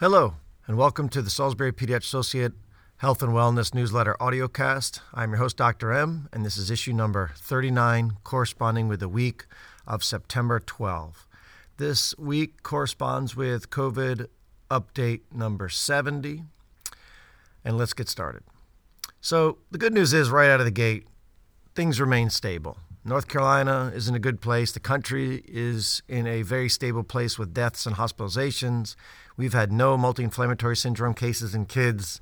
Hello, and welcome to the Salisbury Pediatric Associate Health and Wellness Newsletter audiocast. I'm your host, Dr. M, and this is issue number 39, corresponding with the week of September 12. This week corresponds with COVID update number 70. And let's get started. So, the good news is right out of the gate, things remain stable. North Carolina is in a good place. The country is in a very stable place with deaths and hospitalizations. We've had no multi inflammatory syndrome cases in kids.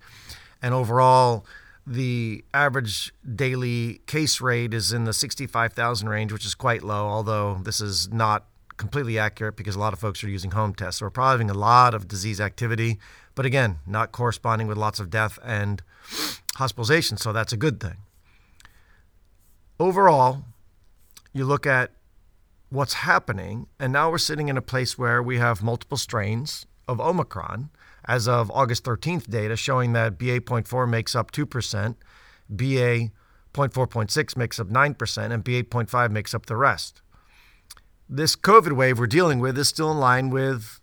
And overall, the average daily case rate is in the 65,000 range, which is quite low, although this is not completely accurate because a lot of folks are using home tests. So we're probably having a lot of disease activity, but again, not corresponding with lots of death and hospitalization. So that's a good thing. Overall, you look at what's happening, and now we're sitting in a place where we have multiple strains of Omicron as of August 13th data showing that BA.4 makes up 2%, BA.4.6 makes up 9%, and BA.5 makes up the rest. This COVID wave we're dealing with is still in line with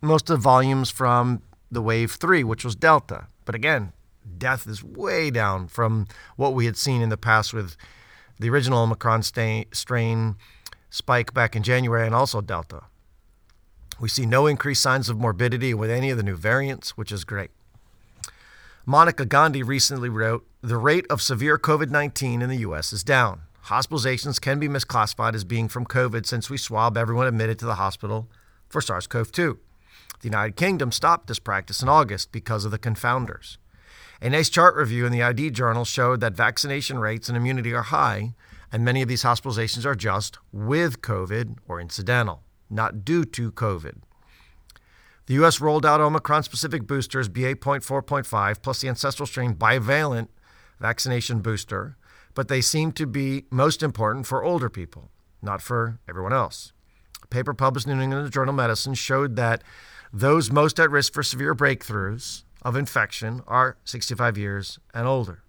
most of the volumes from the wave 3, which was Delta. But again, death is way down from what we had seen in the past with the original Omicron strain spike back in January and also Delta. We see no increased signs of morbidity with any of the new variants, which is great. Monica Gandhi recently wrote The rate of severe COVID 19 in the U.S. is down. Hospitalizations can be misclassified as being from COVID since we swab everyone admitted to the hospital for SARS CoV 2. The United Kingdom stopped this practice in August because of the confounders. A nice chart review in the ID journal showed that vaccination rates and immunity are high, and many of these hospitalizations are just with COVID or incidental not due to COVID. The U.S. rolled out Omicron specific boosters BA.4.5 plus the ancestral strain bivalent vaccination booster, but they seem to be most important for older people, not for everyone else. A paper published in New England Journal of Medicine showed that those most at risk for severe breakthroughs of infection are 65 years and older.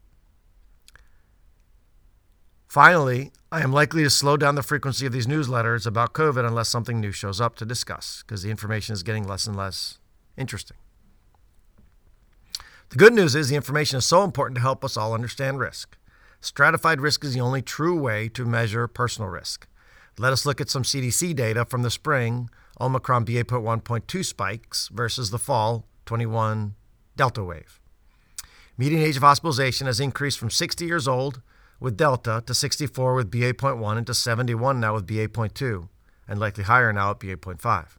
Finally, I am likely to slow down the frequency of these newsletters about COVID unless something new shows up to discuss, because the information is getting less and less interesting. The good news is the information is so important to help us all understand risk. Stratified risk is the only true way to measure personal risk. Let us look at some CDC data from the spring Omicron BA.1.2 spikes versus the fall 21 Delta wave. Median age of hospitalization has increased from 60 years old with Delta to 64 with BA.1 and to 71 now with BA.2, and likely higher now at BA.5.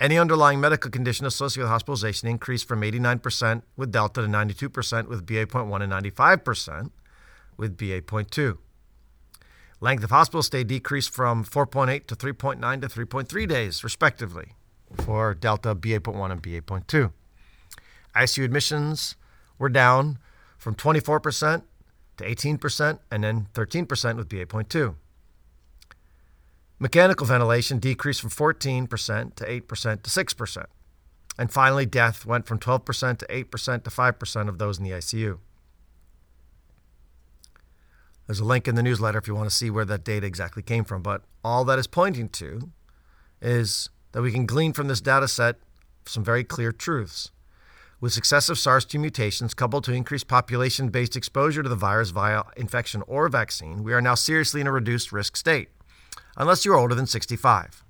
Any underlying medical condition associated with hospitalization increased from 89% with Delta to 92% with BA.1 and 95% with BA.2. Length of hospital stay decreased from 4.8 to 3.9 to 3.3 days, respectively, for Delta, BA.1, and BA.2. ICU admissions were down from 24% to 18% and then 13% with BA.2. Mechanical ventilation decreased from 14% to 8% to 6%. And finally, death went from 12% to 8% to 5% of those in the ICU. There's a link in the newsletter if you want to see where that data exactly came from. But all that is pointing to is that we can glean from this data set some very clear truths. With successive SARS 2 mutations coupled to increased population based exposure to the virus via infection or vaccine, we are now seriously in a reduced risk state, unless you're older than 65,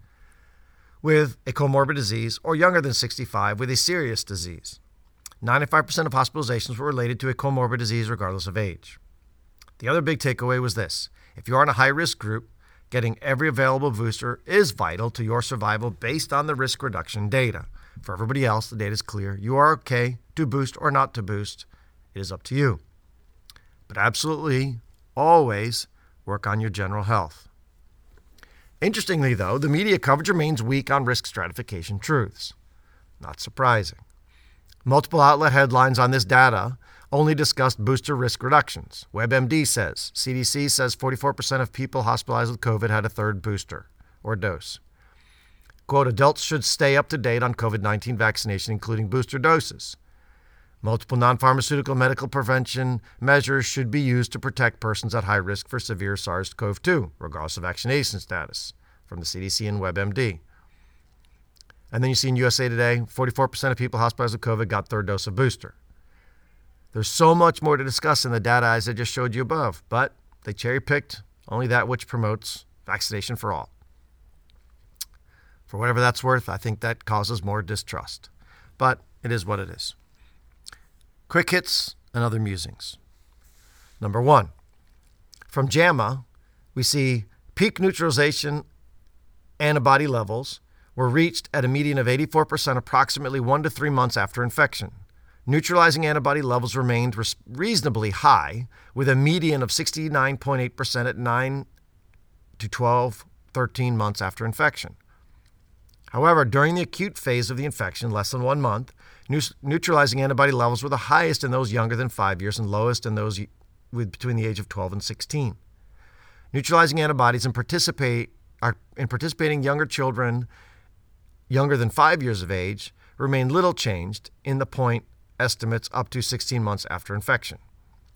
with a comorbid disease, or younger than 65 with a serious disease. 95% of hospitalizations were related to a comorbid disease, regardless of age. The other big takeaway was this if you are in a high risk group, getting every available booster is vital to your survival based on the risk reduction data. For everybody else, the data is clear. You are okay to boost or not to boost. It is up to you. But absolutely, always work on your general health. Interestingly, though, the media coverage remains weak on risk stratification truths. Not surprising. Multiple outlet headlines on this data only discussed booster risk reductions. WebMD says CDC says 44% of people hospitalized with COVID had a third booster or dose. Quote, adults should stay up to date on COVID 19 vaccination, including booster doses. Multiple non pharmaceutical medical prevention measures should be used to protect persons at high risk for severe SARS CoV 2, regardless of vaccination status, from the CDC and WebMD. And then you see in USA Today, 44% of people hospitalized with COVID got third dose of booster. There's so much more to discuss in the data as I just showed you above, but they cherry picked only that which promotes vaccination for all. For whatever that's worth, I think that causes more distrust. But it is what it is. Quick hits and other musings. Number one, from JAMA, we see peak neutralization antibody levels were reached at a median of 84% approximately one to three months after infection. Neutralizing antibody levels remained res- reasonably high, with a median of 69.8% at 9 to 12, 13 months after infection. However, during the acute phase of the infection, less than one month, neutralizing antibody levels were the highest in those younger than five years and lowest in those with between the age of 12 and 16. Neutralizing antibodies in participate are in participating younger children younger than five years of age remain little changed in the point estimates up to 16 months after infection.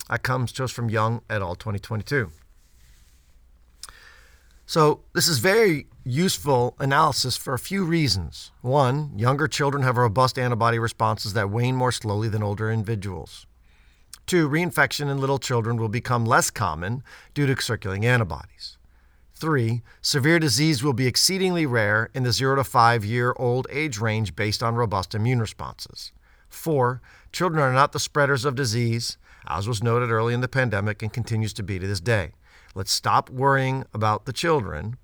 That comes to us from Young et al. 2022. So, this is very useful analysis for a few reasons. One, younger children have robust antibody responses that wane more slowly than older individuals. Two, reinfection in little children will become less common due to circulating antibodies. Three, severe disease will be exceedingly rare in the 0 to 5 year old age range based on robust immune responses. Four, children are not the spreaders of disease, as was noted early in the pandemic and continues to be to this day. Let's stop worrying about the children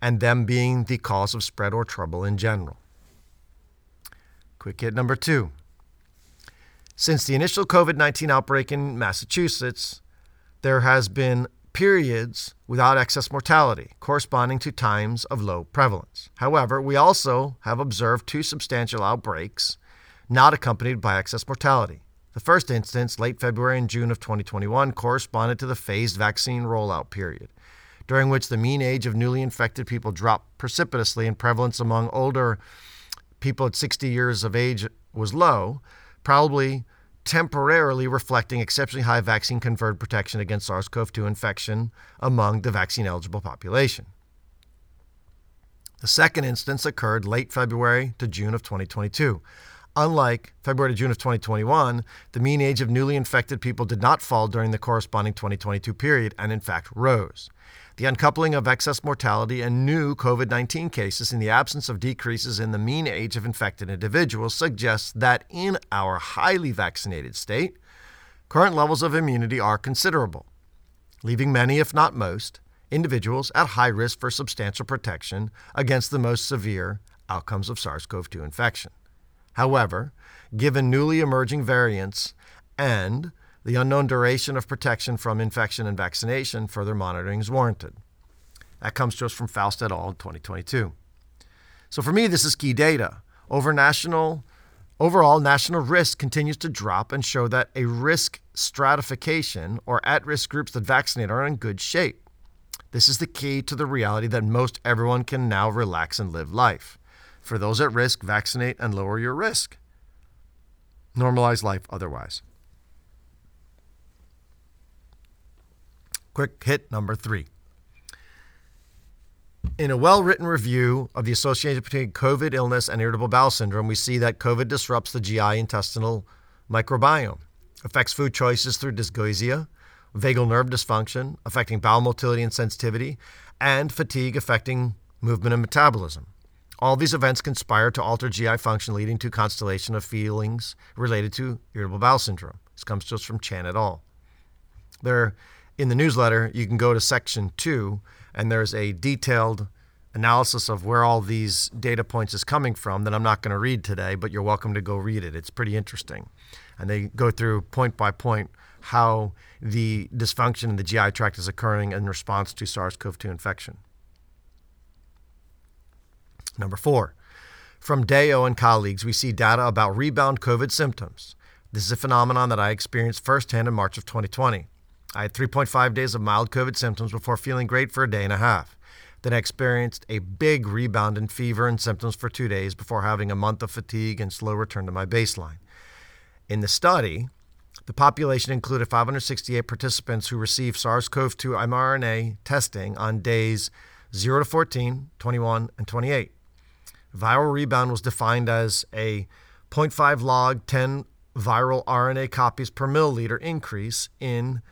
and them being the cause of spread or trouble in general. Quick hit number two. Since the initial COVID 19 outbreak in Massachusetts, there has been periods without excess mortality, corresponding to times of low prevalence. However, we also have observed two substantial outbreaks not accompanied by excess mortality. The first instance, late February and June of 2021, corresponded to the phased vaccine rollout period, during which the mean age of newly infected people dropped precipitously and prevalence among older people at 60 years of age was low, probably temporarily reflecting exceptionally high vaccine conferred protection against SARS CoV 2 infection among the vaccine eligible population. The second instance occurred late February to June of 2022. Unlike February to June of 2021, the mean age of newly infected people did not fall during the corresponding 2022 period and, in fact, rose. The uncoupling of excess mortality and new COVID 19 cases in the absence of decreases in the mean age of infected individuals suggests that in our highly vaccinated state, current levels of immunity are considerable, leaving many, if not most, individuals at high risk for substantial protection against the most severe outcomes of SARS CoV 2 infection. However, given newly emerging variants and the unknown duration of protection from infection and vaccination, further monitoring is warranted. That comes to us from Faust et al. in 2022. So for me, this is key data. Over national, overall, national risk continues to drop and show that a risk stratification or at risk groups that vaccinate are in good shape. This is the key to the reality that most everyone can now relax and live life. For those at risk, vaccinate and lower your risk. Normalize life otherwise. Quick hit number three. In a well written review of the association between COVID illness and irritable bowel syndrome, we see that COVID disrupts the GI intestinal microbiome, affects food choices through dysgeusia, vagal nerve dysfunction, affecting bowel motility and sensitivity, and fatigue affecting movement and metabolism. All these events conspire to alter GI function, leading to constellation of feelings related to irritable bowel syndrome. This comes to us from Chan et al. There, in the newsletter, you can go to section two, and there's a detailed analysis of where all these data points is coming from that I'm not going to read today, but you're welcome to go read it. It's pretty interesting. And they go through point by point how the dysfunction in the GI tract is occurring in response to SARS CoV 2 infection. Number four, from Deo and colleagues, we see data about rebound COVID symptoms. This is a phenomenon that I experienced firsthand in March of 2020. I had 3.5 days of mild COVID symptoms before feeling great for a day and a half. Then I experienced a big rebound in fever and symptoms for two days before having a month of fatigue and slow return to my baseline. In the study, the population included 568 participants who received SARS CoV 2 mRNA testing on days 0 to 14, 21, and 28. Viral rebound was defined as a 0.5 log 10 viral RNA copies per milliliter increase in,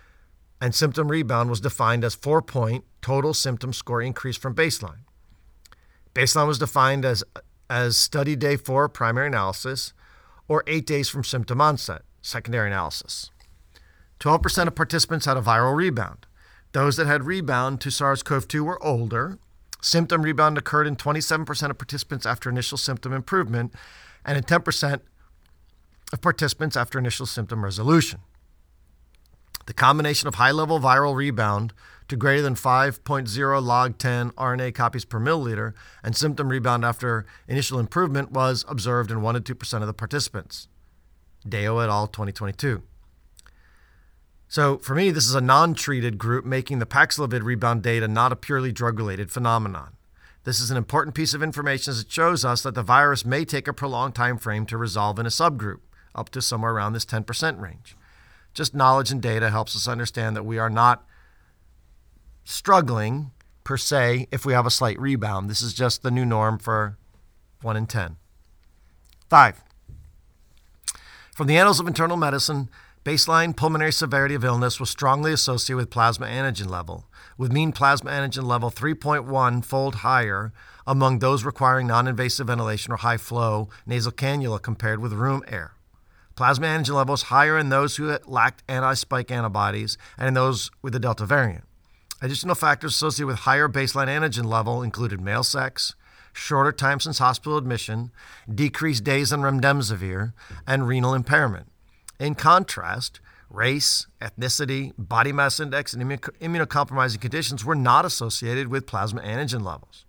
and symptom rebound was defined as 4 point total symptom score increase from baseline. Baseline was defined as, as study day 4 primary analysis or 8 days from symptom onset, secondary analysis. 12% of participants had a viral rebound. Those that had rebound to SARS CoV 2 were older. Symptom rebound occurred in 27% of participants after initial symptom improvement and in 10% of participants after initial symptom resolution. The combination of high level viral rebound to greater than 5.0 log 10 RNA copies per milliliter and symptom rebound after initial improvement was observed in 1 to 2% of the participants. Deo et al. 2022. So, for me, this is a non treated group, making the Paxlovid rebound data not a purely drug related phenomenon. This is an important piece of information as it shows us that the virus may take a prolonged time frame to resolve in a subgroup, up to somewhere around this 10% range. Just knowledge and data helps us understand that we are not struggling per se if we have a slight rebound. This is just the new norm for 1 in 10. 5. From the Annals of Internal Medicine, baseline pulmonary severity of illness was strongly associated with plasma antigen level, with mean plasma antigen level 3.1 fold higher among those requiring non invasive ventilation or high flow nasal cannula compared with room air. Plasma antigen levels higher in those who lacked anti spike antibodies and in those with the Delta variant. Additional factors associated with higher baseline antigen level included male sex, shorter time since hospital admission, decreased days on remdesivir, and renal impairment. In contrast, race, ethnicity, body mass index, and immunocompromising conditions were not associated with plasma antigen levels.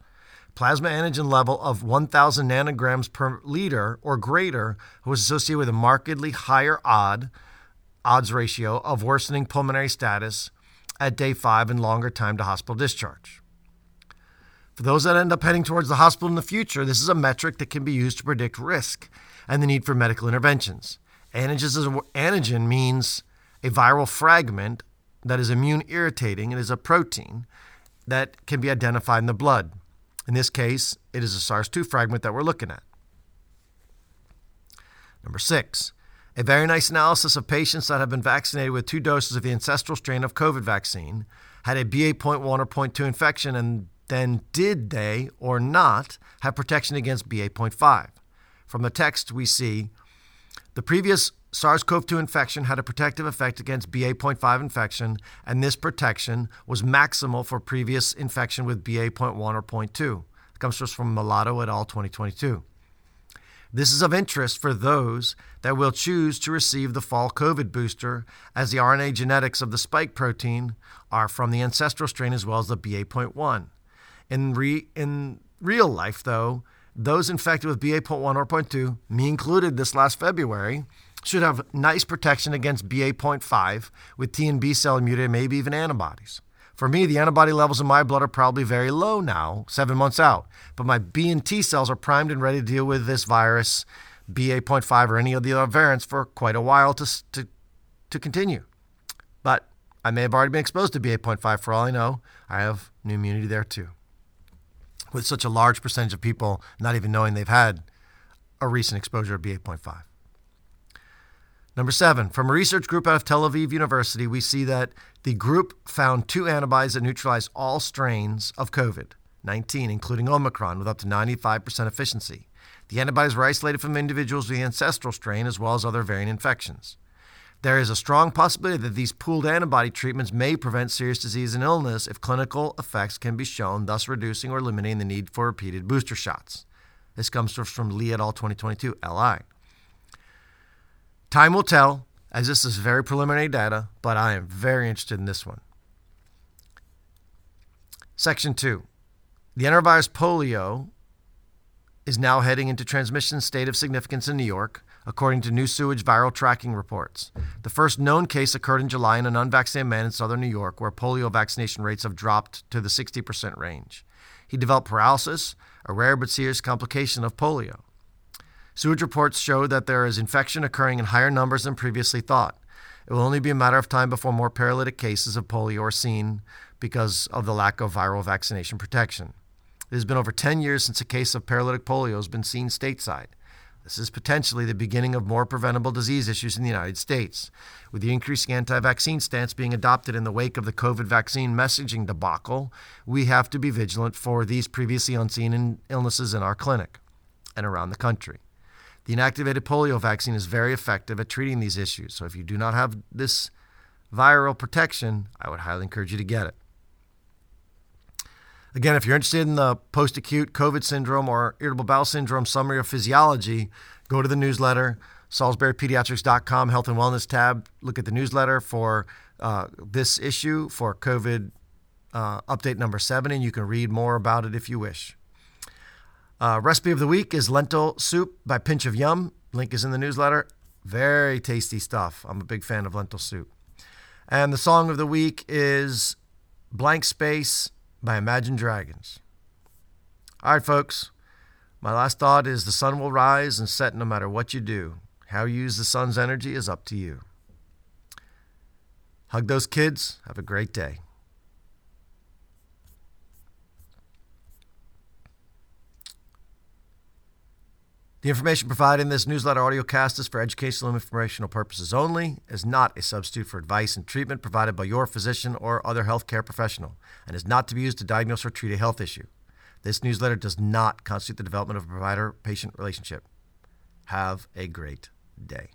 Plasma antigen level of 1,000 nanograms per liter or greater was associated with a markedly higher odd odds ratio of worsening pulmonary status at day five and longer time to hospital discharge. For those that end up heading towards the hospital in the future, this is a metric that can be used to predict risk and the need for medical interventions. Antigen means a viral fragment that is immune irritating and is a protein that can be identified in the blood. In this case, it is a SARS 2 fragment that we're looking at. Number six, a very nice analysis of patients that have been vaccinated with two doses of the ancestral strain of COVID vaccine had a BA.1 or 0.2 infection, and then did they or not have protection against BA.5? From the text, we see the previous SARS CoV 2 infection had a protective effect against BA.5 infection, and this protection was maximal for previous infection with BA.1 or 0.2. It comes to us from Malato et al. 2022. This is of interest for those that will choose to receive the fall COVID booster, as the RNA genetics of the spike protein are from the ancestral strain as well as the BA.1. In, re- in real life, though, those infected with BA.1 or 0.2, me included this last February, should have nice protection against BA.5 with T and B cell immunity, maybe even antibodies. For me, the antibody levels in my blood are probably very low now, seven months out. But my B and T cells are primed and ready to deal with this virus, BA.5 or any of the other variants, for quite a while to, to, to continue. But I may have already been exposed to BA.5 for all I know. I have new immunity there too. With such a large percentage of people not even knowing they've had a recent exposure to BA.5. Number seven, from a research group out of Tel Aviv University, we see that the group found two antibodies that neutralize all strains of COVID 19, including Omicron, with up to 95% efficiency. The antibodies were isolated from individuals with the ancestral strain as well as other variant infections. There is a strong possibility that these pooled antibody treatments may prevent serious disease and illness if clinical effects can be shown, thus reducing or eliminating the need for repeated booster shots. This comes from Lee et al. 2022, LI. Time will tell, as this is very preliminary data, but I am very interested in this one. Section 2. The enterovirus polio is now heading into transmission state of significance in New York, according to new sewage viral tracking reports. The first known case occurred in July in an unvaccinated man in southern New York, where polio vaccination rates have dropped to the 60% range. He developed paralysis, a rare but serious complication of polio. Sewage reports show that there is infection occurring in higher numbers than previously thought. It will only be a matter of time before more paralytic cases of polio are seen because of the lack of viral vaccination protection. It has been over 10 years since a case of paralytic polio has been seen stateside. This is potentially the beginning of more preventable disease issues in the United States. With the increasing anti vaccine stance being adopted in the wake of the COVID vaccine messaging debacle, we have to be vigilant for these previously unseen illnesses in our clinic and around the country. The inactivated polio vaccine is very effective at treating these issues, so if you do not have this viral protection, I would highly encourage you to get it. Again, if you're interested in the post acute COVID syndrome or irritable bowel syndrome summary of physiology, go to the newsletter, SalisburyPediatrics.com, Health and Wellness tab. Look at the newsletter for uh, this issue for COVID uh, update number seven, and you can read more about it if you wish. Uh, recipe of the week is lentil soup by Pinch of Yum. Link is in the newsletter. Very tasty stuff. I'm a big fan of lentil soup. And the song of the week is Blank Space by Imagine Dragons. All right, folks. My last thought is the sun will rise and set no matter what you do. How you use the sun's energy is up to you. Hug those kids. Have a great day. The information provided in this newsletter audio cast is for educational and informational purposes only, is not a substitute for advice and treatment provided by your physician or other healthcare professional, and is not to be used to diagnose or treat a health issue. This newsletter does not constitute the development of a provider patient relationship. Have a great day.